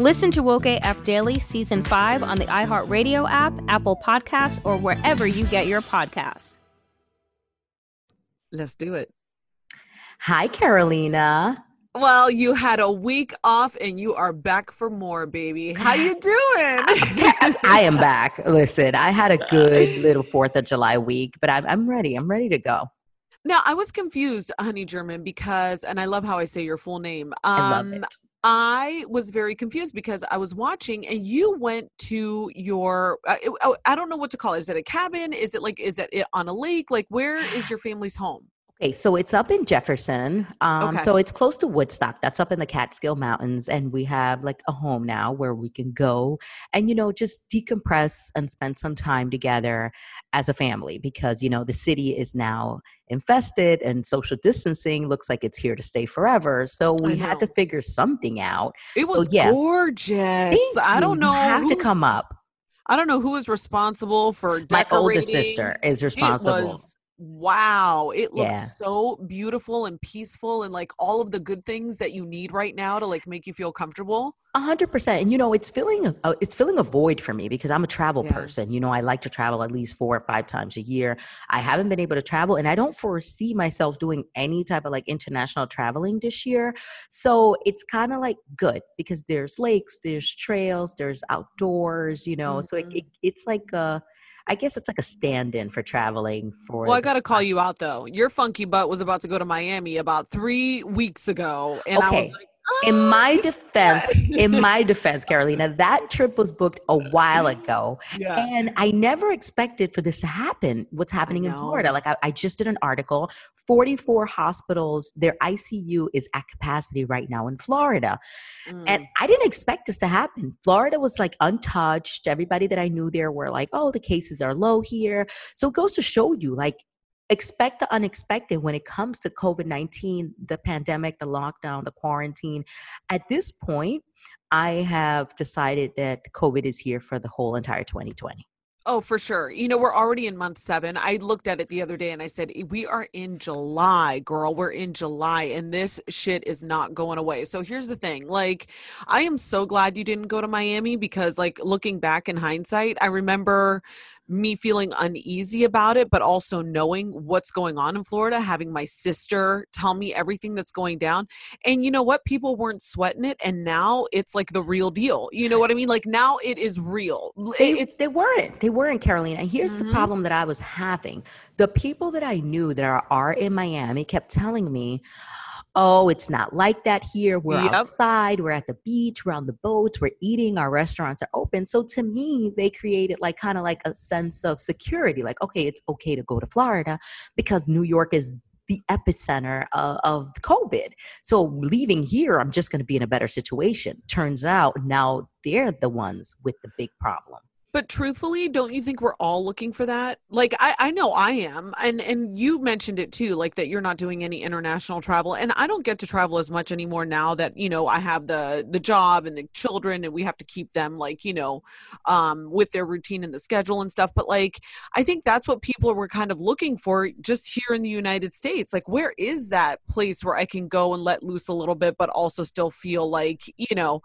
Listen to Woke AF Daily Season 5 on the iHeartRadio app, Apple Podcasts, or wherever you get your podcasts. Let's do it. Hi, Carolina. Well, you had a week off and you are back for more, baby. How you doing? I am back. Listen, I had a good little Fourth of July week, but I'm I'm ready. I'm ready to go. now, I was confused, honey German, because and I love how I say your full name. Um, I love it. I was very confused because I was watching and you went to your uh, it- oh, I don't know what to call it. Is it a cabin? Is it like is that it on a lake? Like where is your family's home? Okay, so it's up in Jefferson. Um, Okay. So it's close to Woodstock. That's up in the Catskill Mountains. And we have like a home now where we can go and, you know, just decompress and spend some time together as a family because, you know, the city is now infested and social distancing looks like it's here to stay forever. So we had to figure something out. It So, was yeah. gorgeous. Thank I don't know. You have to come up. I don't know who is responsible for My older sister is It responsible. was wow. It looks Yeah. so beautiful and peaceful and like all of the good things that you need right now to like make you feel comfortable. A hundred percent, and you know, it's filling a, uh, it's filling a void for me because I'm a travel Yeah. person. You know, I like to travel at least four or five times a year. I haven't been able to travel, and I don't foresee myself doing any type of like international traveling this year. So it's kind of like good because there's lakes, there's trails, there's outdoors. You know, so it, it, it's like a, I guess it's like a stand-in for traveling. For Well, I got to call you out though. Your funky butt was about to go to Miami about three weeks ago, and I was like, in my "Ah, defense, in my defense, Carolina, that trip was booked a while ago. yeah. And I never expected for this to happen. What's happening in Florida? Like I, I just did an article. Forty-four hospitals, their ICU is at capacity right now in Florida, Mm. and I didn't expect this to happen. Florida was like untouched. Everybody that I knew there were like, "Oh, the cases are low here." So it goes to show you, like. Expect the unexpected when it comes to COVID 19, the pandemic, the lockdown, the quarantine. At this point, I have decided that COVID is here for the whole entire 2020. Oh, for sure. You know, we're already in month seven. I looked at it the other day and I said, "Eh, We are in July, girl. We're in July and this shit is not going away. So here's the thing like, I am so glad you didn't go to Miami because, like, looking back in hindsight, I remember me feeling uneasy about it, but also knowing what's going on in Florida, having my sister tell me everything that's going down. And you know what? People weren't sweating it. And now it's like the real deal. You know what I mean? Like, now it is real. They, it's they weren't. They weren't, Carolina. Here's the Mhm. problem that I was having. The people that I knew that are, are in Miami kept telling me, oh, it's not like that here. We're Yep. outside, we're at the beach, we're on the boats, we're eating, our restaurants are open. So to me, they created like kind of like a sense of security. Like, okay, it's okay to go to Florida because New York is the epicenter of, of COVID. So leaving here, I'm just going to be in a better situation. Turns out now they're the ones with the big problem. But truthfully, don't you think we're all looking for that? Like I, I know I am. And and you mentioned it too, like that you're not doing any international travel. And I don't get to travel as much anymore now that, you know, I have the the job and the children and we have to keep them like, you know, um with their routine and the schedule and stuff. But like I think that's what people were kind of looking for just here in the United States. Like where is that place where I can go and let loose a little bit, but also still feel like, you know,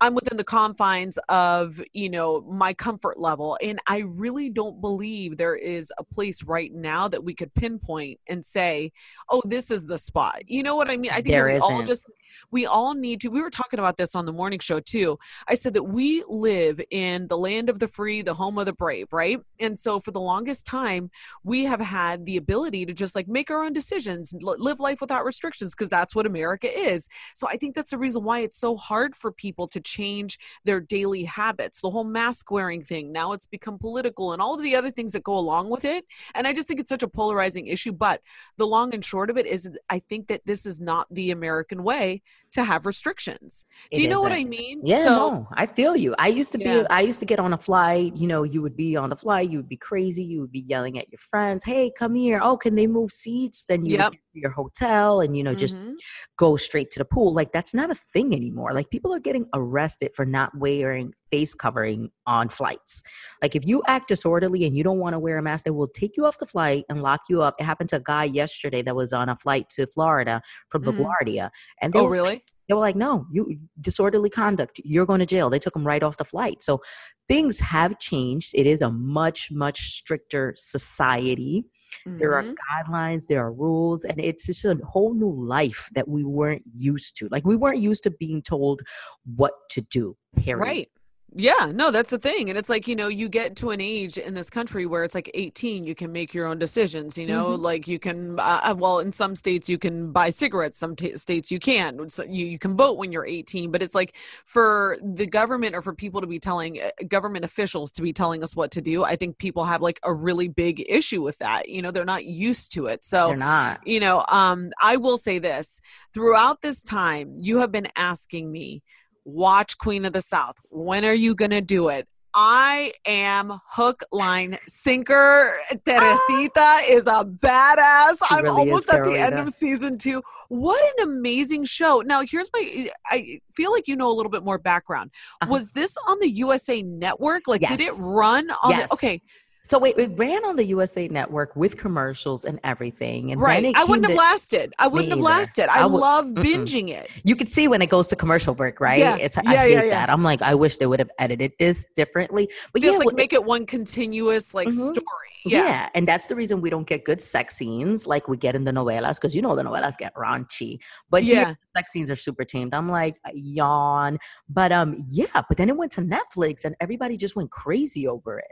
I'm within the confines of, you know, my comfort level. And I really don't believe there is a place right now that we could pinpoint and say, oh, this is the spot. You know what I mean? I think There we all just we all need to we were talking about this on the morning show too i said that we live in the land of the free the home of the brave right and so for the longest time we have had the ability to just like make our own decisions live life without restrictions because that's what america is so i think that's the reason why it's so hard for people to change their daily habits the whole mask wearing thing now it's become political and all of the other things that go along with it and i just think it's such a polarizing issue but the long and short of it is i think that this is not the american way to have restrictions do It you know what i mean Yeah, so no, I feel you. I used to be, Yeah. I used to get on a flight. You know, you would be on the flight, you would be crazy, you would be yelling at your friends, "Hey, come here! Oh, can they move seats?" Then you Yep. would get to your hotel, and you know, just Mhm. go straight to the pool. Like that's not a thing anymore. Like people are getting arrested for not wearing face covering on flights. Like if you act disorderly and you don't want to wear a mask, they will take you off the flight and lock you up. It happened to a guy yesterday that was on a flight to Florida from Mhm. LaGuardia, and they oh really they were like, no, you disorderly conduct, you're going to jail. They took him right off the flight. So things have changed. It is a much, much stricter society. There are Mhm. guidelines, there are rules, and it's just a whole new life that we weren't used to. Like we weren't used to being told what to do. Period. Right. Yeah, no, that's the thing. And it's like, you know, you get to an age in this country where it's like 18, you can make your own decisions, you know, Mhm. like you can, uh, uh, well, in some states you can buy cigarettes, some t- states you can. So you, you can vote when you're 18, but it's like for the government or for people to be telling uh, government officials to be telling us what to do, I think people have like a really big issue with that. You know, they're not used to it. So, They're not. you know um i will say this throughout this time you have been asking me watch queen of the south when are you gonna do it I am hook, line, sinker. Teresita is a badass. She I'm really almost at the end of season two. What an amazing show. Now, here's my I feel like you know a little bit more background. Uh-huh. Was this on the USA network? Like, did it run on Yes. the okay? So wait, it ran on the USA Network with commercials and everything. And Right. I wouldn't came have lasted. I wouldn't have either. lasted. I, I would- love mm-mm. binging it. you could see when it goes to commercial break, right? Yeah, It's I hate yeah, yeah. that. I'm like, I wish they would have edited this differently. But Just yeah, like make it one continuous like Mhm. story. yeah. Yeah. and that's the reason we don't get good sex scenes like we get in the novelas because you know the novelas get raunchy. But Yeah. sex scenes are super tamed. I'm like yawn, but um, yeah. But then it went to Netflix and everybody just went crazy over it.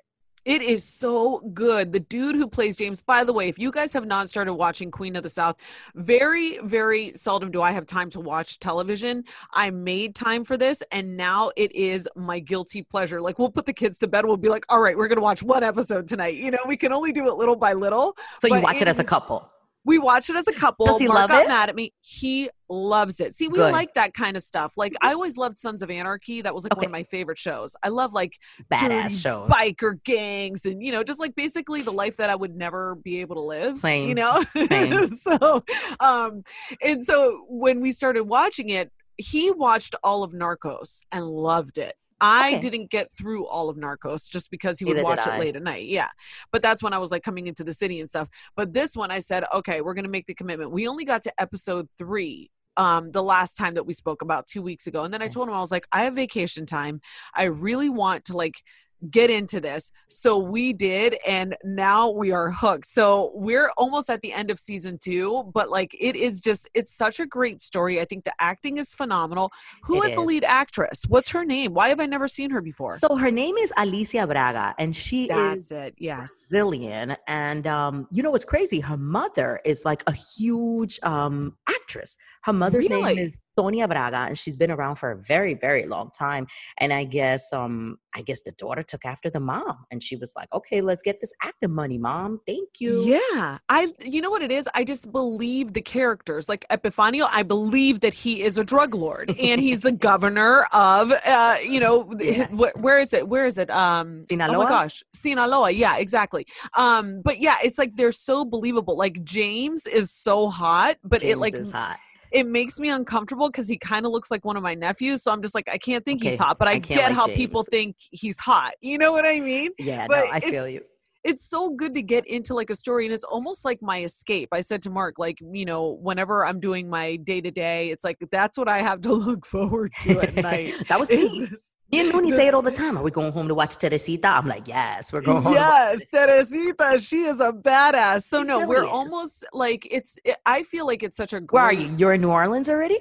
It is so good. The dude who plays James, by the way, if you guys have not started watching Queen of the South, very, very seldom do I have time to watch television. I made time for this, and now it is my guilty pleasure. Like, we'll put the kids to bed. We'll be like, all right, we're going to watch one episode tonight. You know, we can only do it little by little. So you watch it, as a couple. We watch it as a couple. Does he Mark love got it? mad at me. He loves it. See, we Good. like that kind of stuff. Like, I always loved Sons of Anarchy. That was like one of my favorite shows. I love like Badass shows. biker gangs and you know just like basically the life that i would never be able to live Same, you know Same. so um and so when we started watching it he watched all of narcos and loved it I Okay. didn't get through all of Narcos just because he would Neither did watch it late at night. Yeah. But that's when I was like coming into the city and stuff. But this one I said, okay, we're going to make the commitment. We only got to episode three um the last time that we spoke about two weeks ago and then i told him i was like i have vacation time i really want to like get into this. So we did and now we are hooked. So we're almost at the end of season two but like it is just it's such a great story. I think the acting is phenomenal. Who is, is the lead actress? What's her name? Why have i never seen her before? So her name is Alicia Braga, and she that's is it yes. Brazilian. And um, you know what's crazy? Her mother is like a huge um actress. Her mother's name is Sonia Braga, and she's been around for a very, very long time. And I guess, um, I guess the daughter took after the mom, and she was like, "Okay, let's get this acting money, mom. Thank you." Yeah, I. You know what it is? I just believe the characters. Like Epifanio, I believe that he is a drug lord, and he's the governor of, uh, you know, Yeah. wh- where is it? Where is it? Um, Oh my gosh, Sinaloa. Yeah, exactly. Um, but yeah, it's like they're so believable. Like James is so hot, but it like is hot. It makes me uncomfortable because he kind of looks like one of my nephews. So I'm just like, I can't think he's hot, but I, I get like how people think he's hot. You know what I mean? Yeah, but no, I feel you. It's so good to get into like a story, and it's almost like my escape. I said to Mark, like, you know, whenever I'm doing my day to day, it's like that's what I have to look forward to at night. that was me. Me and Looney this- say it all the time. Are we going home to watch Teresita? I'm like, yes, we're going home. Yes, Teresita, she is a badass. So no, really we're is. almost like it's. It, I feel like it's such a. Where are you? You're in New Orleans already?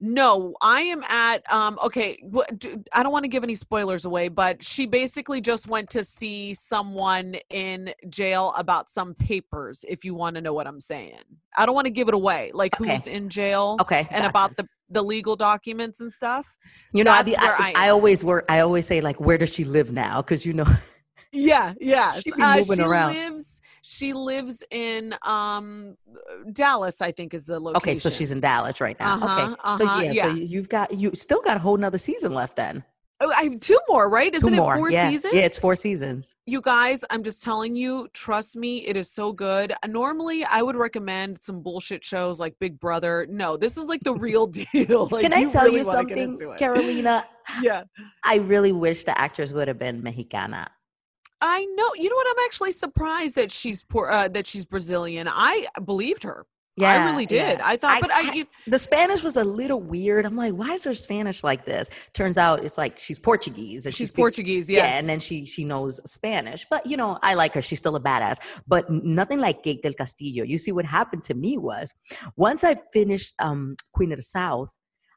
No, I am at um okay, I don't want to give any spoilers away, but she basically just went to see someone in jail about some papers if you want to know what I'm saying. I don't want to give it away, like Okay. who's in jail Okay. and gotcha. about the the legal documents and stuff. you know, I, be, I, I I always work. I always say like, where does she live now? Because you know, Yeah, yeah. She Uh, she around. lives she lives in um Dallas, I think is the location. okay, so she's in Dallas right now. Uh-huh, okay, uh-huh, so yeah, yeah. so you- you've got you still got a whole nother season left then. Oh, I have two more, right? Isn't Two it four yeah. seasons? Yeah, it's four seasons. You guys, I'm just telling you, trust me, it is so good. Normally, I would recommend some bullshit shows like Big Brother. No, this is like the real deal. Like, Can I tell really you something. Carolina? Yeah. I really wish the actress would have been Mexicana. I know. You know what? I'm actually surprised that she's poor, uh, that she's Brazilian. I believed her. Yeah, I really did. yeah. I thought, but I, you, the Spanish was a little weird. I'm like, why is her Spanish like this? Turns out it's like she's Portuguese and she she's speaks- Portuguese. Yeah. and then she she knows Spanish. But you know, I like her. She's still a badass. But nothing like Kate del Castillo. You see, what happened to me was once I finished um, Queen of the South,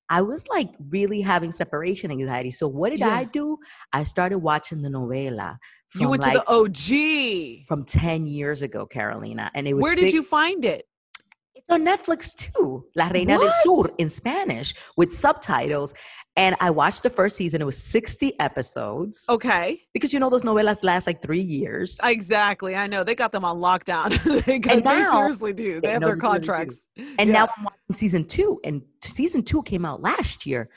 I was like really having separation anxiety. So what did Yeah. I do? I started watching the novela. You went from, to the OG. from ten years ago, Carolina, and it was Where did six- you find it? it's on Netflix too. La Reina del Sur in Spanish with subtitles. And I watched the first season. It was 60 episodes. Okay. Because you know those novelas last like three years. Exactly. I know. They got them on lockdown. they, got, And they now- seriously do. They have no, their they really contracts. And Yeah. now I'm watching season two. And season two came out last year.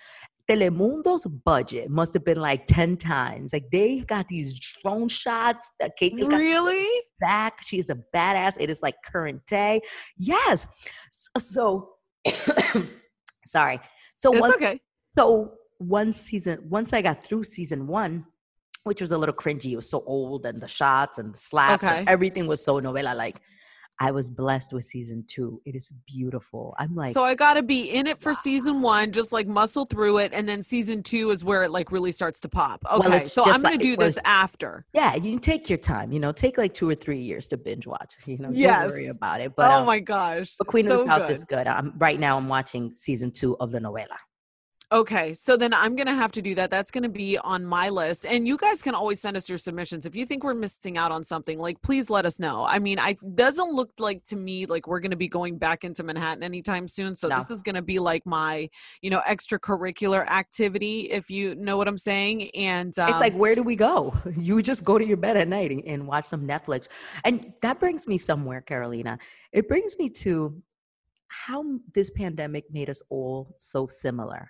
Telemundo's budget must have been like 10 times. Like they got these drone shots. That Kate Really? back. She's a badass. It is like current day. Yes. So, so sorry. So It's once, okay. so one season, once I got through season one, which was a little cringy, it was so old and the shots and the slaps and everything was so novela like. I was blessed with season two. It is beautiful. I'm like, so I got to be in it for season one, just like muscle through it, and then season two is where it like really starts to pop. Okay, it's so I'm gonna like- do it this after. yeah, you can take your time. You know, take like two or three years to binge watch. You know, Yes. don't worry about it. But oh um, my gosh! but Queen so of the South good. is good. I'm right now. I'm watching season two of the novela. Okay, so then I'm gonna have to do that. That's gonna be on my list. And you guys can always send us your submissions. If you think we're missing out on something, like please let us know. I mean, I doesn't look like to me like we're gonna be going back into Manhattan anytime soon. So No. this is gonna be like my, you know, extracurricular activity, if you know what I'm saying. And um, it's like where do we go you just go to your bed at night and, and watch some netflix and that brings me somewhere carolina it brings me to how this pandemic made us all so similar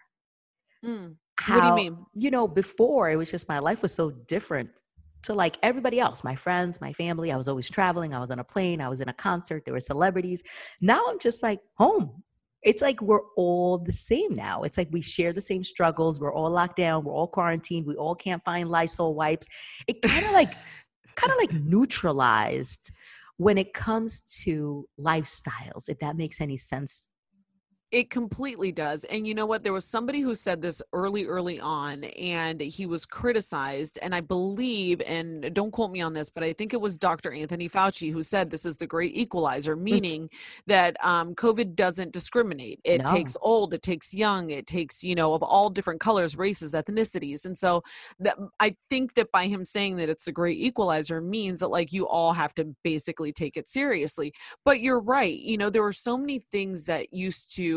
mm, how, what do you mean? you know before it was just my life was so different to like everybody else my friends my family. I was always traveling. I was on a plane. I was in a concert. There were celebrities. Now i'm just like home. It's like we're all the same now. It's like we share the same struggles. We're all locked down. We're all quarantined. We all can't find lysol wipes. It kind of like kind of like neutralized when it comes to lifestyles if that makes any sense It completely does. And you know what? There was somebody who said this early, early on, and he was criticized. And I believe, and don't quote me on this, but I think it was Dr. Anthony Fauci who said this is the great equalizer, meaning that um, COVID doesn't discriminate. It No. takes old, it takes young, it takes, you know, of all different colors, races, ethnicities. And so that I think that by him saying that it's the great equalizer means that like you all have to basically take it seriously but you're right you know there were so many things that used to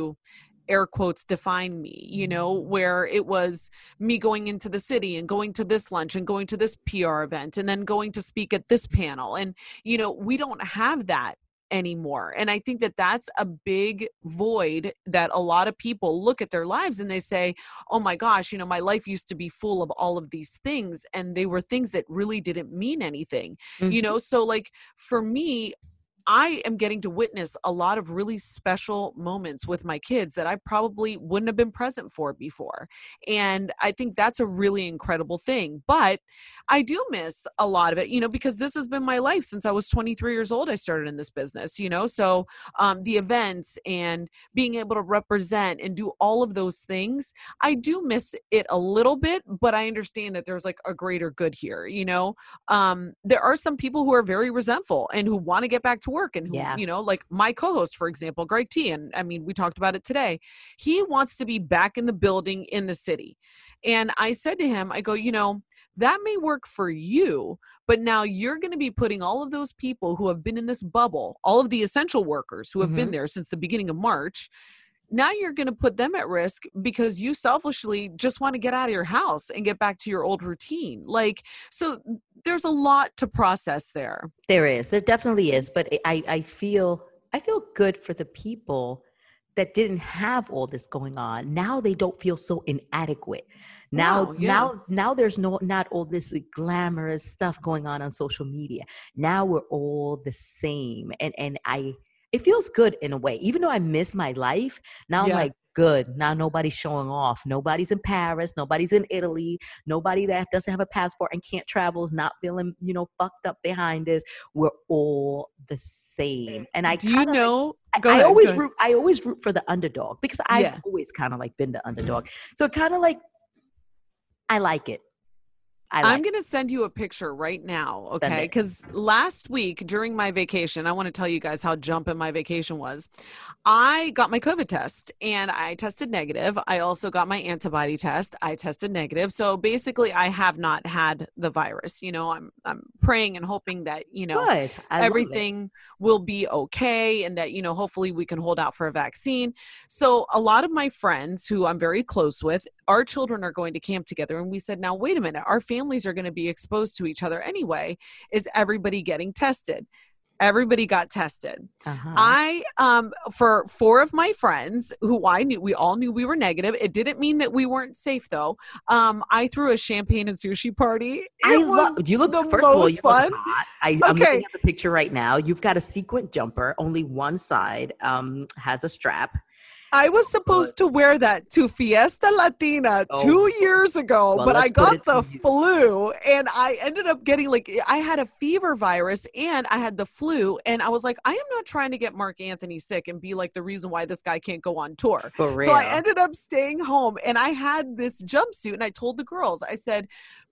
air quotes define me you know where it was me going into the city and going to this lunch and going to this PR event and then going to speak at this panel. And you know we don't have that anymore. And i think that that's a big void that a lot of people look at their lives and they say oh my gosh you know my life used to be full of all of these things and they were things that really didn't mean anything Mm-hmm. you know? So like for me I am getting to witness a lot of really special moments with my kids that I probably wouldn't have been present for before. And I think that's a really incredible thing. But I do miss a lot of it, you know, because this has been my life since I was 23 years old. I started in this business, you know, so um, the events and being able to represent and do all of those things, I do miss it a little bit, but I understand that there's like a greater good here, you know. Um, there are some people who are very resentful and who want to get back to work and who, Yeah. you know, like my co-host, for example, Greg T. And I mean, we talked about it today. He wants to be back in the building in the city. And I said to him, I go, you know, that may work for you, but now you're going to be putting all of those people who have been in this bubble, all of the essential workers who have been Mhm. there since the beginning of March. Now you're going to put them at risk because you selfishly just want to get out of your house and get back to your old routine. Like, so there's a lot to process there. There is. There definitely is. But I, I feel I feel good for the people that didn't have all this going on. Now they don't feel so inadequate. Now Wow, yeah. now now there's no not all this glamorous stuff going on on social media. Now we're all the same. And and I it feels good in a way. Even though I miss my life, now Yeah. I'm like good. Now nobody's showing off. Nobody's in Paris, nobody's in Italy, nobody that doesn't have a passport and can't travel is not feeling, you know, fucked up behind us. We're all the same. And I Do you kinda like- know? I- Go I always root I always root for the underdog because I've Yeah. always kind of like been the underdog. So kind of like I like it. I like I'm going to send you a picture right now, okay? Because last week during my vacation, I want to tell you guys how jumping my vacation was. I got my COVID test and I tested negative. I also got my antibody test. I tested negative. So basically, I have not had the virus. You know, I'm I'm praying and hoping that you know good. I love it. everything will be okay and that you know hopefully we can hold out for a vaccine so a lot of my friends who i'm very close with our children are going to camp together and we said now wait a minute our families are going to be exposed to each other anyway is everybody getting tested everybody got tested Uh-huh. i um for four of my friends who i knew we all knew we were negative it didn't mean that we weren't safe though um i threw a champagne and sushi party it I was love. You look the first of all. most You look fun. hot. I, I'm Okay. looking at the picture right now. You've got a sequin jumper. Only one side um, has a strap. I was supposed to wear that to Fiesta Latina Oh. two years ago, Well, but I got the to you. flu and I ended up getting like, I had a fever virus and I had the flu. And I was like, I am not trying to get Marc Anthony sick and be like the reason why this guy can't go on tour. For real. So I ended up staying home and I had this jumpsuit and I told the girls, I said,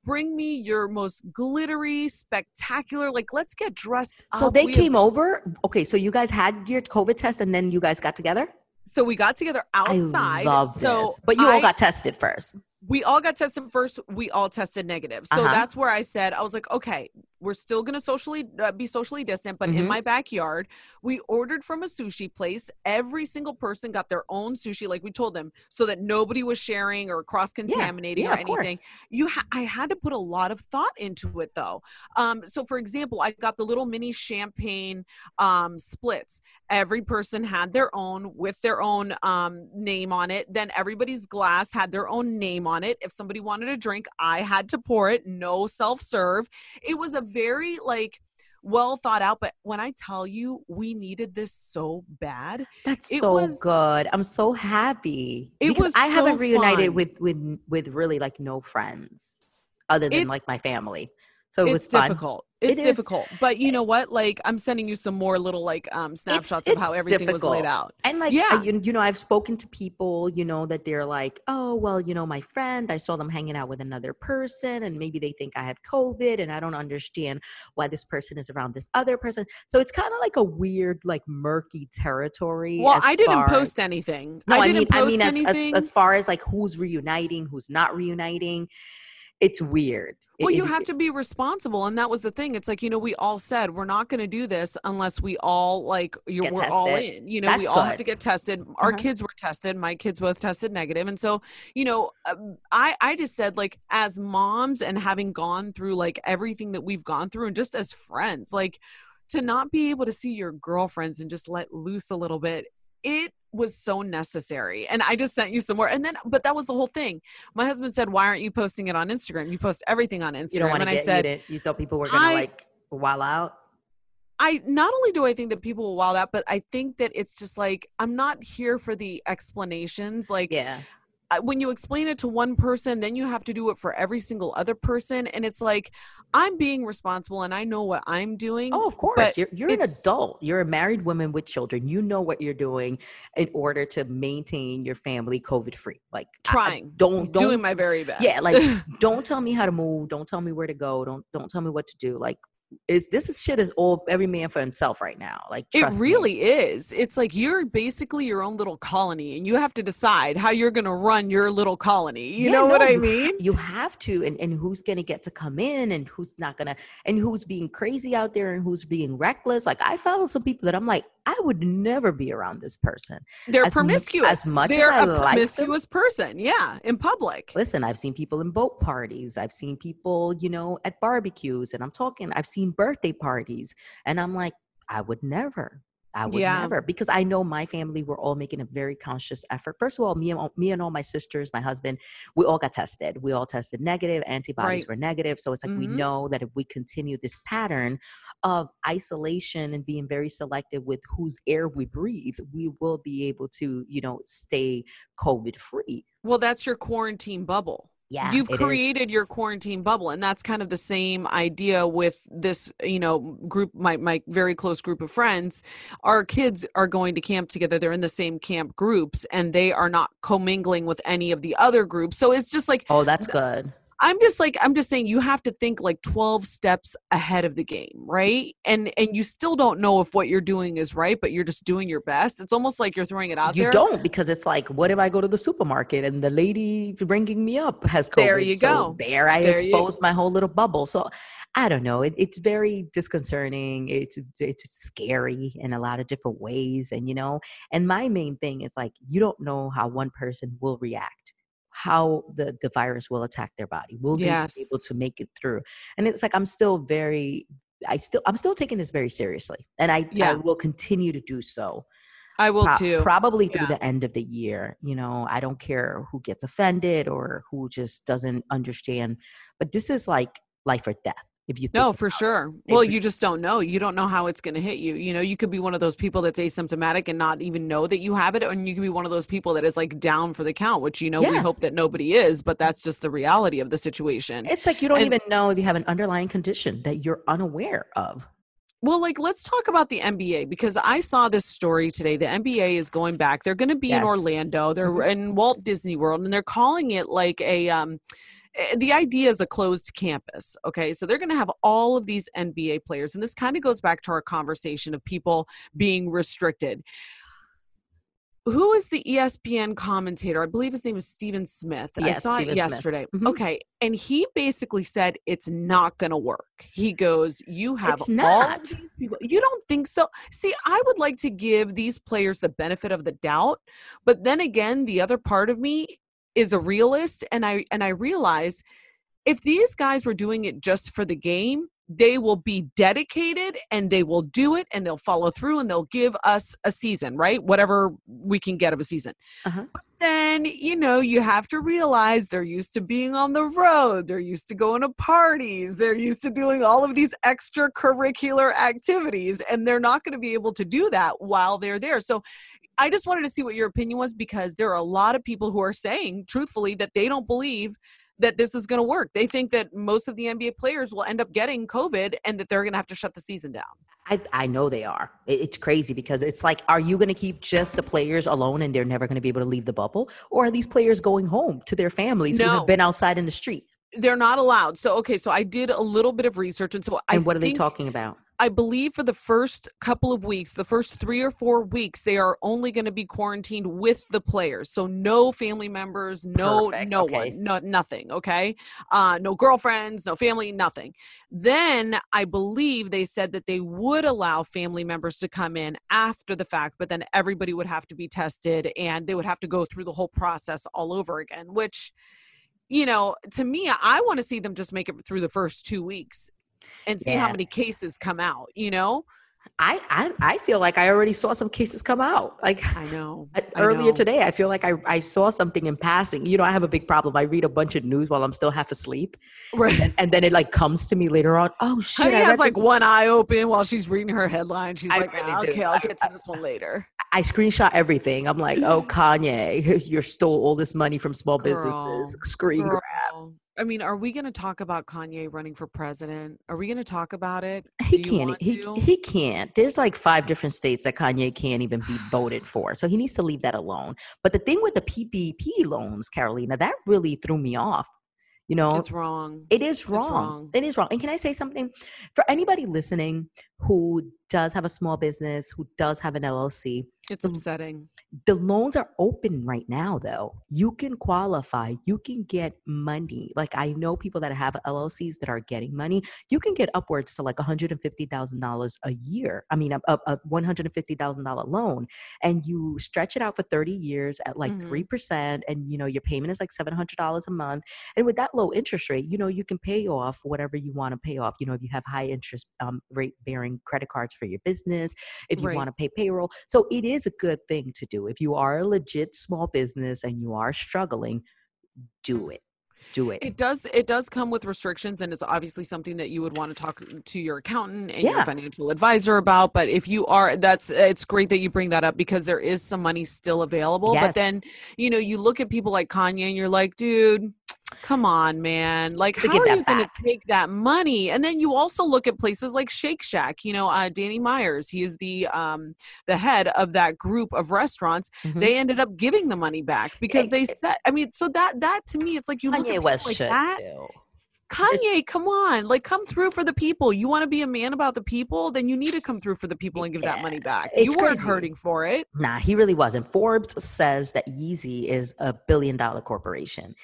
bring me your most glittery, spectacular, like let's get dressed so up. they We have- came over. Okay, so you guys had your COVID test, and then you guys got together. So we got together outside. I love so this. But you all got tested first. We all got tested first we all tested negative. So Uh-huh. that's where i said i was like okay we're still going to socially uh, be socially distant but in Mhm. my backyard we ordered from a sushi place. Every single person got their own sushi like we told them so that nobody was sharing or cross contaminating yeah, or anything course. you ha- i had to put a lot of thought into it though. Um so for example i got the little mini champagne um splits. Every person had their own with their own um name on it. Then everybody's glass had their own name on it if somebody wanted a drink i had to pour it no self serve it was a very like well thought out but when i tell you we needed this so bad That's It so was- good. I'm so happy. It because was I haven't reunited fun. with with with really like no friends other than It's- like my family. So it it's was fun. difficult It it's is. difficult but you know what like i'm sending you some more little like um snapshots of how it's everything was laid out And like, Yeah. I, you, you know, I've spoken to people, you know, that they're like, oh, well, you know, my friend, I saw them hanging out with another person and maybe they think I have COVID and I don't understand why this person is around this other person. So it's kind of like a weird, like murky territory. well i didn't post as- anything No, I, didn't mean, I post mean, as, as, anything as far as like who's reuniting, who's not reuniting. It's weird. Well, It- you it- have to be responsible, and that was the thing. It's like you know, we all said we're not going to do this unless we all like you we're all in. You know, we That's all have to get tested. Our Uh-huh. kids were tested. My kids both tested negative, and so you know, um, I I just said like as moms and having gone through like everything that we've gone through, and just as friends, like to not be able to see your girlfriends and just let loose a little bit. It was so necessary. And I just sent you some more. And then, but that was the whole thing. My husband said, Why aren't you posting it on Instagram? You post everything on Instagram. you don't and to I said, you, you thought people were gonna I- like wild out. I not only do I think that people will wild out, but I think that it's just like I'm not here for the explanations. Like Yeah. When you explain it to one person, then you have to do it for every single other person, and it's like I'm being responsible and I know what I'm doing. Oh, of course. You're you're an adult. You're a married woman with children. You know what you're doing in order to maintain your family COVID free. Like I- I- Trying. don't don't doing my very best. yeah. Like don't tell me how to move. Don't tell me where to go. Don't don't tell me what to do. Like is this is shit is all every man for himself right now. Like It trust me. really is. It's like you're basically your own little colony, and you have to decide how you're going to run your little colony. You Yeah, know what I mean? you have to, and, and who's gonna get to come in, and who's not gonna, and who's being crazy out there, and who's being reckless. Like I follow some people that I'm like, I would never be around this person. They're as promiscuous. as much as They're I a them- promiscuous person. Yeah, in public. Listen, I've seen people in boat parties. I've seen people, you know, at barbecues, and I'm talking. I've seen birthday parties, and I'm like, I would never. I would Yeah. never because I know my family. We're all making a very conscious effort. First of all, me and all- me and all my sisters, my husband, we all got tested. We all tested negative. Antibodies Right. were negative. So it's like we Mhm. know that if we continue this pattern of isolation and being very selective with whose air we breathe, we will be able to, you know, stay COVID free. Well, that's your quarantine bubble. Yeah, You've it is. created your quarantine bubble. And that's kind of the same idea with this, you know, group, my, my very close group of friends. Our kids are going to camp together. They're in the same camp groups and they are not commingling with any of the other groups. So it's just like, Oh, that's good. I'm just like I'm just saying you have to think like 12 steps ahead of the game, right? And and you still don't know if what you're doing is right, but you're just doing your best. It's almost like you're throwing it out you there. You don't because it's like, what if I go to the supermarket and the lady bringing me up has COVID? There you So go. there I There you- exposed my whole little bubble. So I don't know. It, it's very disconcerting. It's it's scary in a lot of different ways, and you know. And my main thing is like, you don't know how one person will react. How the, the virus will attack their body. Will they be able to make it through? And it's like I'm still very I still I'm still taking this very seriously. And I, I Yeah. will continue to do so I will pro- too. Probably through Yeah. the end of the year. You know, I don't care who gets offended or who just doesn't understand. But this is like life or death. If you No, for sure. It Well, you just don't know. You don't know how it's going to hit you. You know, you could be one of those people that's asymptomatic and not even know that you have it, and you could be one of those people that is like down for the count, which you know we hope that nobody is, but that's just the reality of the situation. It's like you don't And- even know if you have an underlying condition that you're unaware of. Well, like let's talk about the NBA because I saw this story today. The NBA is going back. They're going to be in Orlando. They're Mhm. in Walt Disney World, and they're calling it like a. Um, the idea is a closed campus. Okay, so they're going to have all of these NBA players, and this kind of goes back to our conversation of people being restricted. Who is the ESPN commentator? I believe his name is Stephen Smith. I saw Stephen it yesterday. Mhm. Okay, and he basically said it's not going to work. He goes, "You have It's all not. these people. You don't think so? See, I would like to give these players the benefit of the doubt, but then again, the other part of me is a realist, and I and I realize if these guys were doing it just for the game, they will be dedicated and they will do it and they'll follow through and they'll give us a season, right? Whatever we can get of a season. Uh-huh. Then, you know, you have to realize they're used to being on the road, they're used to going to parties, they're used to doing all of these extracurricular activities, and they're not going to be able to do that while they're there. So, I just wanted to see what your opinion was because there are a lot of people who are saying, truthfully, that they don't believe that this is going to work. They think that most of the NBA players will end up getting COVID and that they're going to have to shut the season down. I, I know they are. It's crazy because it's like, are you going to keep just the players alone and they're never going to be able to leave the bubble? Or are these players going home to their families who have been outside in the street? They're not allowed. So, okay, so I did a little bit of research. And so I And what are they talking about? I believe for the first couple of weeks, the first three or four weeks, they are only going to be quarantined with the players. So no family members, no Perfect, no okay. one, no nothing. Okay, uh, no girlfriends, no family, nothing. Then I believe they said that they would allow family members to come in after the fact, but then everybody would have to be tested and they would have to go through the whole process all over again. Which, you know, to me, I want to see them just make it through the first two weeks and see how many cases come out. You know. I, I I feel like I already saw some cases come out. Like I know. Uh, I earlier know. today i feel like I, I saw something in passing you know i have a big problem i read a bunch of news while i'm still half asleep Right. and, and then it like comes to me later on oh shit Honey I, has like one eye open while she's reading her headline. She's I like, really "Ah, okay, I'll get to this one later. I screenshot everything i'm like oh kanye you stole all this money from small businesses Girl, screen grab Girl. I mean, are we going to talk about Kanye running for president? Are we going to talk about it? he can't he, he can't there's like five different states that kanye can't even be voted for so he needs to leave that alone but the thing with the ppp loans carolina that really threw me off you know It's wrong. It is It's wrong. wrong. It is wrong. And can I say something for anybody listening who does have a small business, who does have an LLC? It's the- upsetting. The loans are open right now, though. You can qualify. You can get money. Like I know people that have LLCs that are getting money. You can get upwards to like one hundred and fifty thousand dollars a year. I mean, a, a, a one hundred and fifty thousand dollar loan, and you stretch it out for thirty years at like Mhm. 3 percent, and you know your payment is like seven hundred dollars a month. And with that low interest rate, you know you can pay off whatever you want to pay off. You know if you have high interest um, rate bearing credit cards for your business, if you Right. want to pay payroll. So it is a good thing to do. If you are a legit small business and you are struggling, do it. Do it. It does. It does come with restrictions, and it's obviously something that you would want to talk to your accountant and your financial advisor about. But if you are, that's it's great that you bring that up because there is some money still available. But then, you know, you look at people like Kanye, and you're like, dude. Come on, man. Like, how are you going to take that money? And then you also look at places like Shake Shack. You know, uh, Danny Myers. He is the um, the head of that group of restaurants. Mhm. They ended up giving the money back because they said. I mean, so that that to me, it's like you look at Kanye people West like should that. too. Kanye, come on, like come through for the people. You want to be a man about the people, then you need to come through for the people and give that money back. You it's weren't crazy. hurting for it. Nah, he really wasn't. Forbes says that Yeezy is a billion dollar corporation.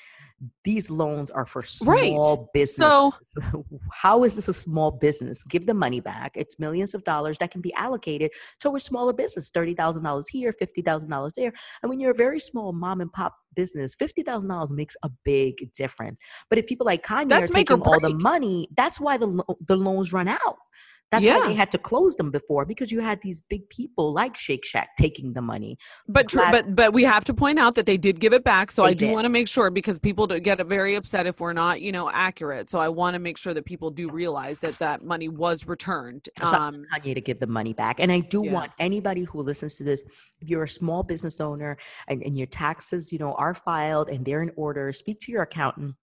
These loans are for Right. small businesses. So- how is this a small business? Give the money back. It's millions of dollars that can be allocated to a smaller business. Thirty thousand dollars here, fifty thousand dollars there. And when you're a very small mom and pop business, fifty thousand dollars makes a big difference. But if people like Kanye That's are taking all the money, that's why the the loans run out. That's why Yeah. they had to close them before because you had these big people like Shake Shack taking the money. But tr- but but we have to point out that they did give it back. So They I do want to make sure because people do get very upset if we're not, you know, accurate. So I want to make sure that people do realize that that money was returned. Um, Kanye to give the money back. And I do Yeah. want anybody who listens to this, if you're a small business owner and, and your taxes, you know, are filed and they're in order, speak to your accountant.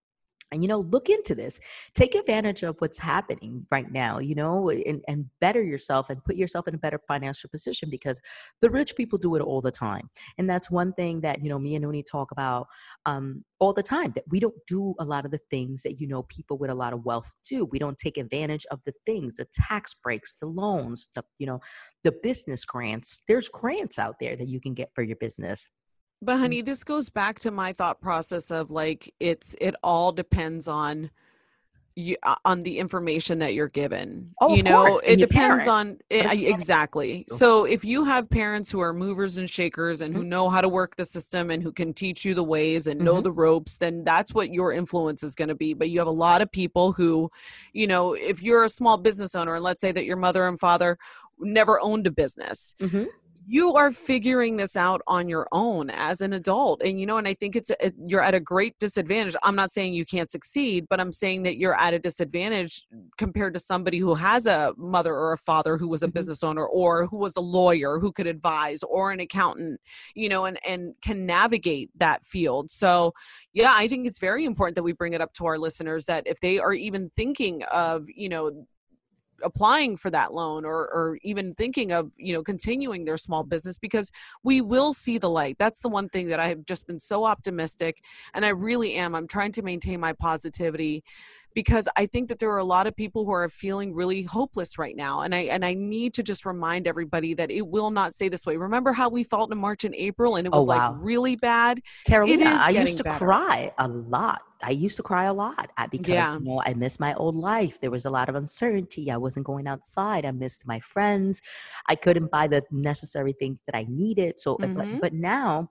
And you know, look into this. Take advantage of what's happening right now, you know, and, and better yourself and put yourself in a better financial position because the rich people do it all the time. And that's one thing that, you know, me and Uni talk about um, all the time that we don't do a lot of the things that, you know, people with a lot of wealth do. We don't take advantage of the things, the tax breaks, the loans, the, you know, the business grants. There's grants out there that you can get for your business. But Mm. honey, this goes back to my thought process of like it's it all depends on you uh, on the information that you're given. Oh, you of know, course, it depends parent. on But eh, if I- you have- exactly. So- So if you have parents who are movers and shakers and who Mm-hmm. know how to work the system and who can teach you the ways and know Mhm. the ropes, then that's what your influence is going to be. But you have a lot of people who, you know, if you're a small business owner and let's say that your mother and father never owned a business Mhm. You are figuring this out on your own as an adult and you know and i think it's a, you're at a great disadvantage i'm not saying you can't succeed but i'm saying that you're at a disadvantage compared to somebody who has a mother or a father who was a Mhm. business owner or who was a lawyer who could advise or an accountant you know and and can navigate that field so yeah i think it's very important that we bring it up to our listeners that if they are even thinking of you know applying for that loan or or even thinking of you know continuing their small business because we will see the light. That's the one thing that i have just been so optimistic and i really am. I'm trying to maintain my positivity because I think that there are a lot of people who are feeling really hopeless right now. And I and I need to just remind everybody that it will not stay this way. Remember how we felt in March and April and it was Oh, wow. like really bad? Carolina, is I used to better. cry a lot. I used to cry a lot uh, because Yeah. you know I missed my old life. There was a lot of uncertainty. I wasn't going outside. I missed my friends. I couldn't buy the necessary things that I needed. So, uh, Mhm. but, but now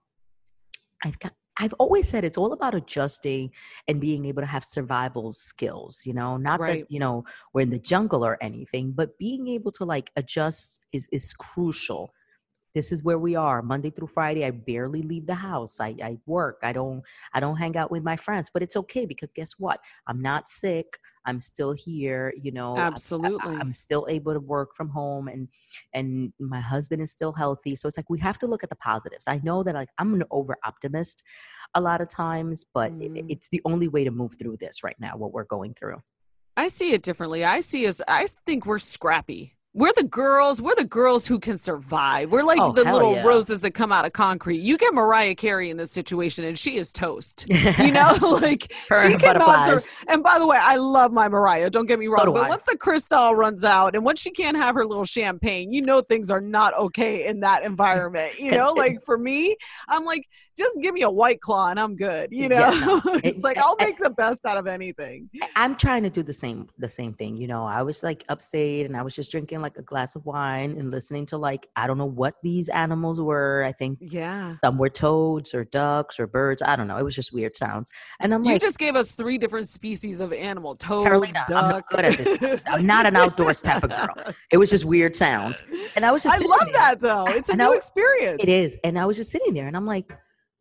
I've got. I've always said it's all about adjusting and being able to have survival skills, you know, not Right. that, you know, we're in the jungle or anything, but being able to like adjust is is crucial this is where we are monday through friday i barely leave the house I, I work i don't i don't hang out with my friends but it's okay because guess what i'm not sick i'm still here you know I- I- Absolutely. i'm still able to work from home and and my husband is still healthy so it's like we have to look at the positives i know that like i'm an over optimist a lot of times but it- Mm. it's the only way to move through this right now what we're going through I see it differently. I see us I think we're scrappy. We're the girls. We're the girls who can survive. We're like Oh, the little yeah. roses that come out of concrete. You get Mariah Carey in this situation, and she is toast. You know, like she cannot. Sur- and by the way, I love my Mariah. Don't get me wrong. do but I. once the crystal runs out, and once she can't have her little champagne, you know things are not okay in that environment. You know, like for me, I'm like, just give me a white claw and I'm good. You know, Yeah, no. it's It- like I'll I- make the best out of anything. I'm trying to do the same the same thing. You know, I was like upstate and I was just drinking like a glass of wine and listening to like I don't know what these animals were. I think Yeah. some were toads or ducks or birds. I don't know. It was just weird sounds. And I'm You like, you just gave us three different species of animal: toads, Carolina, I'm not good at this. I'm not an outdoors type of girl. It was just weird sounds. And I was just I love there. that though. It's a And new I- experience. It is. And I was just sitting there and I'm like,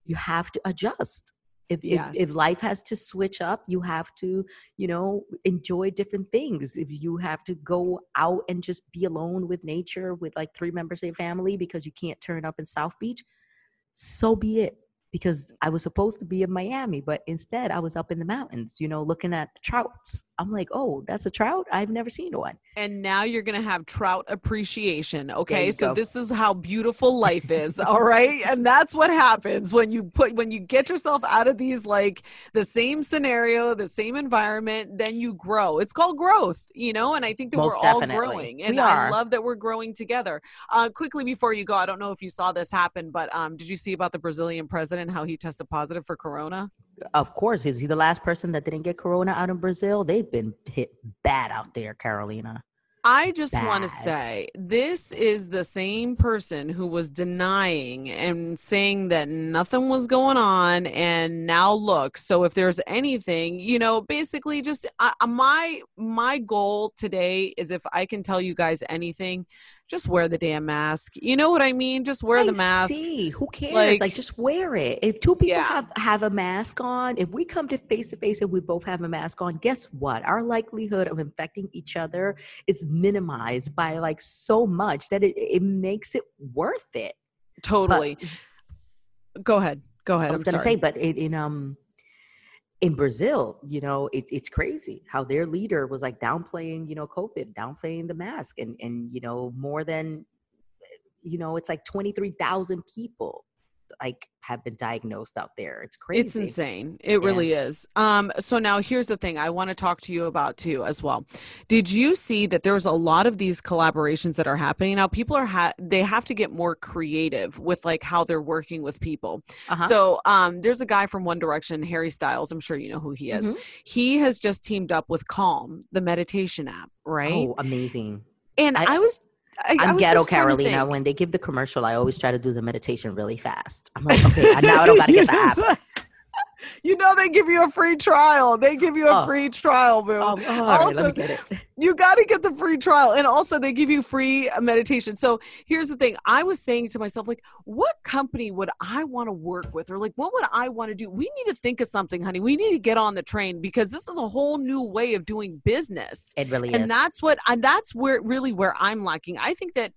you have to adjust. If, if, if life has to switch up, you have to, you know, enjoy different things. If you have to go out and just be alone with nature with like three members of your family because you can't turn up in South Beach, so be it. Because I was supposed to be in Miami, but instead I was up in the mountains, you know, looking at trouts. I'm like, oh, that's a trout? I've never seen one. and now you're going to have trout appreciation okay? so go. this is how beautiful life is all right? And that's what happens when you put when you get yourself out of these like the same scenario the same environment then you grow. It's called growth you know? And i think that Most we're all growing and i love that we're growing together. Uh quickly before you go i don't know if you saw this happen but um did you see about the brazilian president how he tested positive for corona Of course, is he the last person that didn't get corona out in Brazil? They've been hit bad out there, Carolina. I just want to say this is the same person who was denying and saying that nothing was going on and now look so if there's anything you know basically just uh, uh, my my goal today is if I can tell you guys anything just wear the damn mask you know what I mean just wear the I mask See, who cares? Like, Like- just wear it. If two people Yeah. have have a mask on, if we come to face to face and we both have a mask on, guess what? Our likelihood of infecting each other is minimized by like so much that it it makes it worth it. totally go ahead go ahead I was going to say, but it, in um in Brazil, you know, it, it's crazy how their leader was like downplaying, you know, COVID, downplaying the mask, and and you know more than, eh, you know, it's like twenty three thousand people like have been diagnosed out there. It's crazy. It's insane. It Yeah. really is. Um, so now here's the thing I want to talk to you about too as well. Did you see that there's a lot of these collaborations that are happening now? People are ha- they have to get more creative with like how they're working with people. Uh-huh. So um, there's a guy from One Direction, Harry Styles. I'm sure you know who he is. Mhm. He has just teamed up with Calm, the meditation app, right? Oh, amazing. and I- I, was. I, was ghetto just trying to Carolina. When they give the commercial, I always try to do the meditation really fast. I'm like, okay, now I don't got to get the app. You know they give you a free trial. They give you a Oh. free trial, boo. Oh, all right, Also, let me get it. you got to get the free trial and also they give you free uh, meditation so here's the thing i was saying to myself like what company would i want to work with or like what would i want to do we need to think of something honey we need to get on the train because this is a whole new way of doing business It really and is. that's what and that's where really where i'm lacking i think that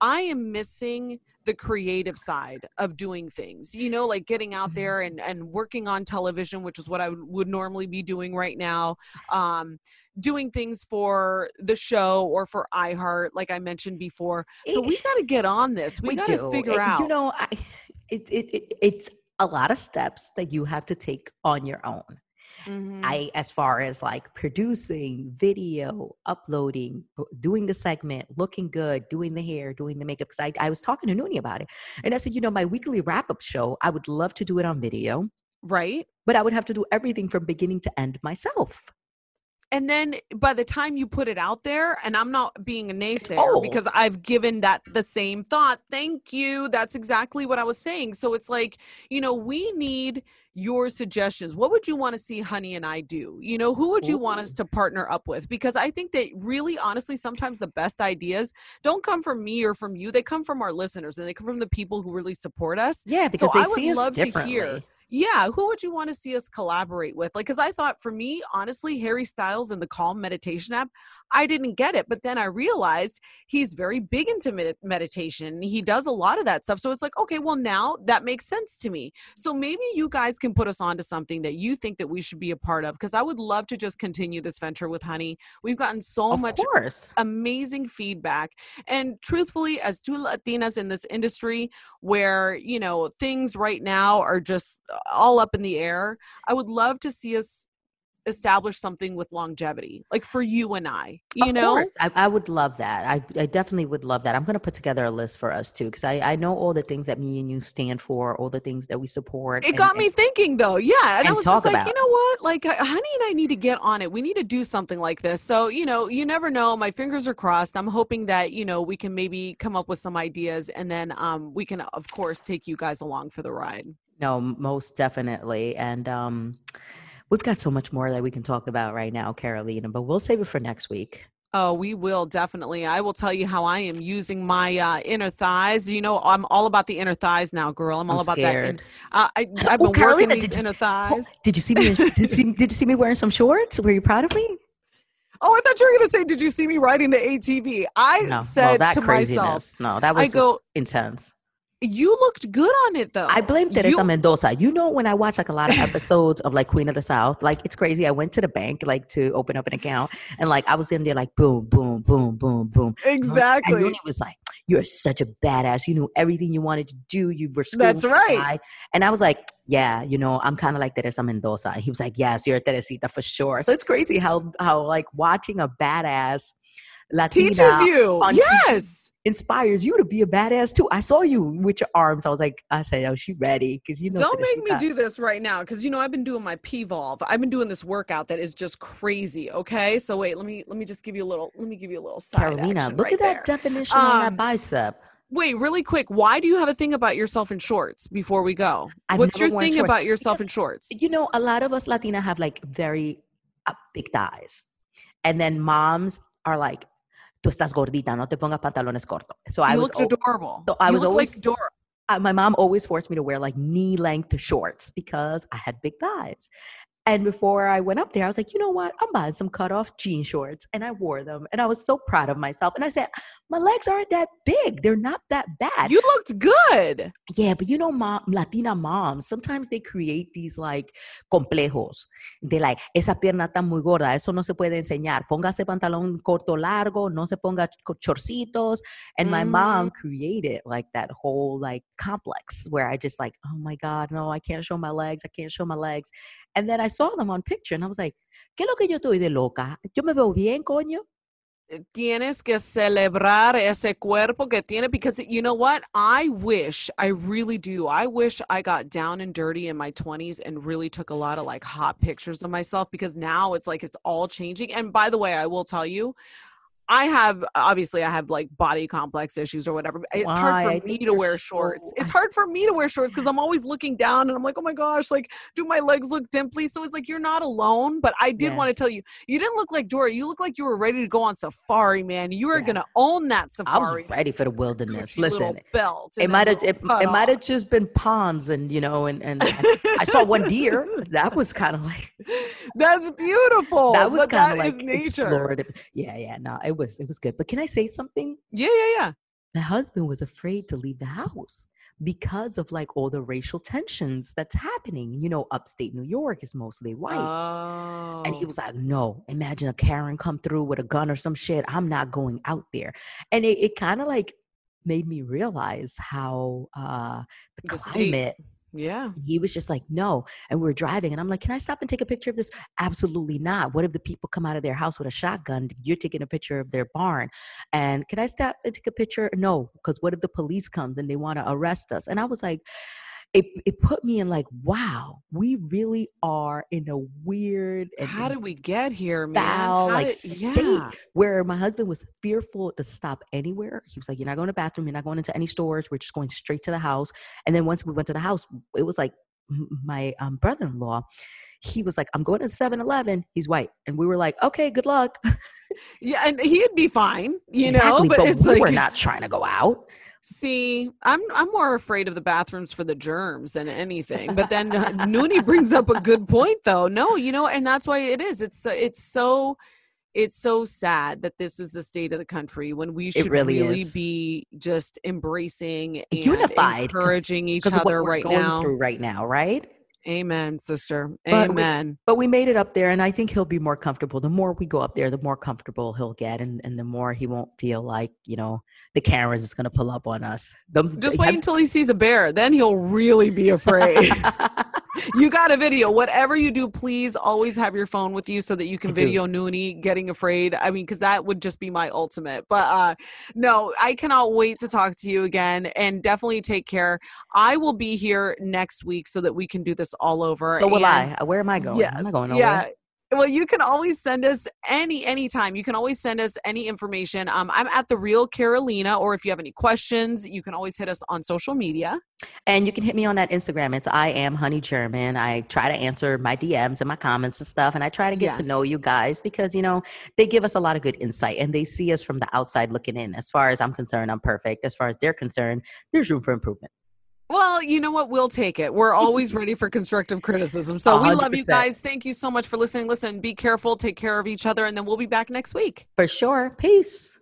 i am missing the creative side of doing things you know like getting out there and and working on television which is what i would- would normally be doing right now um doing things for the show or for iheart like i mentioned before. So we got to get on this. We, got to figure And, out. You know, I, it, it, it, it's a lot of steps that you have to take on your own. Mhm. I, as far as like producing, video, uploading, doing the segment, looking good, doing the hair, doing the makeup. Because I, I was talking to Noonie about it. And I said, you know, my weekly wrap up show, I would love to do it on video, right? but I would have to do everything from beginning to end myself. And then by the time you put it out there, and I'm not being a naysayer old. because I've given that the same thought. Thank you. That's exactly what I was saying. So it's like, you know, we need your suggestions. What would you want to see Honey and I do? You know, who would you want us to partner up with? Because I think that really, honestly, sometimes the best ideas don't come from me or from you. They come from our listeners and they come from the people who really support us. Yeah, because so they I would see us love differently. to hear. Yeah, who would you want to see us collaborate with? Like, because I thought for me, honestly, Harry Styles and the Calm Meditation app, I didn't get it. But then I realized he's very big into med- meditation. He does a lot of that stuff. So it's like, okay, well, now that makes sense to me. So maybe you guys can put us onto something that you think that we should be a part of. Because I would love to just continue this venture with Honey. We've gotten so Of much course. amazing feedback. And truthfully, as two Latinas in this industry where, you know, things right now are just all up in the air, I would love to see us establish something with longevity, like for you and I, you Of know? I, I would love that. I, I definitely would love that. I'm going to put together a list for us too, because I, I know all the things that me and you stand for, all the things that we support. It and- got me and- thinking though. Yeah. And, I was just like, about you know what? Like, Honey and I need to get on it. We need to do something like this. So, you know, you never know. My fingers are crossed. I'm hoping that, you know, we can maybe come up with some ideas and then um, we can, of course, take you guys along for the ride. No, most definitely. And um, we've got so much more that we can talk about right now, Carolina, but we'll save it for next week. Oh, we will definitely. I will tell you how I am using my uh, inner thighs. You know, I'm all about the inner thighs now, girl. I'm all I'm about scared. that. in- Uh, I, I've Oh, been Carolina, working these inner oh, thighs. Did you see me? in- did, you see, did you see me wearing some shorts? Were you proud of me? Oh, I thought you were going to say, "Did you see me riding the ATV?" I No, well, said that to craziness. myself, no, that I was go- just intense. "You looked good on it, though." I blame Teresa You- Mendoza. You know, when I watch like a lot of episodes of like Queen of the South, like it's crazy. I went to the bank like to open up an account, and like I was in there like boom, boom, boom, boom, boom. Exactly. And. Yoni was like, "You're such a badass. You knew everything you wanted to do. You were That's right. high." And I was like, "Yeah, you know, I'm kind of like Teresa Mendoza." And he was like, "Yes, you're Teresita for sure." So it's crazy how how like watching a badass Latina Teaches you. on TV Yes. Inspires you to be a badass too. I saw you with your arms. I was like, I said, "Oh, she ready?" Because you know, Don't make me do this right now because you know I've been doing my P-Volve. I've been doing this workout that is just crazy. Okay, so wait, let me let me just give you a little. Let me give you a little side Carolina, look right at that there. definition on Um, that bicep. Wait, really quick. Why do you have a thing about yourself in shorts before we go? I've What's your thing shorts about yourself because- in shorts? You know, a lot of us Latina have like very uh, thick thighs, and then moms are like, "Tú estás gordita, no te pongas pantalones cortos." So I you was looked adorable. so I you was always- like Dora. uh, my mom always forced me to wear like knee length shorts because I had big thighs. And before I went up there, I was like, you know what? I'm buying some cut off jean shorts. And I wore them. And I was so proud of myself. And I said, my legs aren't that big. They're not that bad. You looked good. yeah, but you know, mom, Latina moms, sometimes they create these like complejos. They're like, esa pierna está muy gorda, eso no se puede enseñar. Póngase pantalón corto largo, no se ponga ch- chorcitos. And my mom mm. created like that whole like complex where I just like, oh my God, no, I can't show my legs. I can't show my legs. And then I saw them on picture and I was like, ¿qué es lo que yo estoy de loca? Yo me veo bien, coño. Eh, tienes que celebrar ese cuerpo que tiene because you know what i wish i really do i wish i got down and dirty in my 20s and really took a lot of like hot pictures of myself because now it's like it's all changing and by the way i will tell you I have uh, obviously I have like body complex issues or whatever. It's Why? hard for me to wear so- shorts. It's hard for me to wear shorts because I'm always looking down and I'm like, oh my gosh, like do my legs look dimply? So it's like you're not alone. But I did Yeah. want to tell you, you didn't look like Dora. You look like you were ready to go on safari, man. You were Yeah. gonna own that safari. I was ready for the wilderness. Gucci Listen, belt. it might have it, it might have just been ponds and you know and and I, saw one deer that was kind of like That's beautiful. that was kind of like nature. explorative yeah yeah no it was it was good but can i say something Yeah, yeah, yeah. my husband was afraid to leave the house because of like all the racial tensions that's happening you know upstate new york is mostly white Oh. and he was like, no, imagine a Karen come through with a gun or some shit. I'm not going out there. And it, it kind of like made me realize how uh, the The state- climate Yeah. He was just like, no. And we are driving, and I'm like, can I stop and take a picture of this? Absolutely not. What if the people come out of their house with a shotgun? You're taking a picture of their barn. And can I stop and take a picture? No, because what if the police comes and they want to arrest us? And I was like, it, it put me in like, wow, we really are in a weird and How did we get here, man? foul like did- state yeah. where my husband was fearful to stop anywhere. He was like, You're not going to the bathroom, you're not going into any stores, we're just going straight to the house. And then once we went to the house, it was like my um, brother in law, he was like, I'm going to 7 Eleven. He's white. And we were like, Okay, good luck. Yeah, and he'd be fine, you exactly, know. But, it's we like were not trying to go out. See, I'm I'm more afraid of the bathrooms for the germs than anything. But then uh, Noonie brings up a good point, though. No, you know, and that's why it is. It's uh, it's so it's so sad that this is the state of the country when we should really really be just embracing and Unified, encouraging each Because of what other right now. right now, right? Amen, sister. But we- Amen. But we made it up there, and I think he'll be more comfortable. The more we go up there, the more comfortable he'll get, and, and the more he won't feel like you know the cameras is going to pull up on us. The, Just have- wait until he sees a bear, then he'll really be afraid. you got a video. Whatever you do, please always have your phone with you so that you can I do. video Noonie getting afraid. I mean, because that would just be my ultimate. But uh no, I cannot wait to talk to you again and definitely take care. I will be here next week so that we can do this all over. so will and- I. Where am I going? Yes. I'm not going nowhere. Yeah. Well, you can always send us any anytime. You can always send us any information. Um, I'm at the real Carolina, or if you have any questions, you can always hit us on social media. And you can hit me on that Instagram. It's I am Honey German. I try to answer my DMs and my comments and stuff, and I try to get to know you guys because you know they give us a lot of good insight and they see us from the outside looking in. As far as I'm concerned, I'm perfect. As far as they're concerned, there's room for improvement. Well, you know what? We'll take it. We're always ready for constructive criticism. So we love you guys. Thank you so much for listening. Listen, be careful, take care of each other, and then we'll be back next week. For sure. Peace.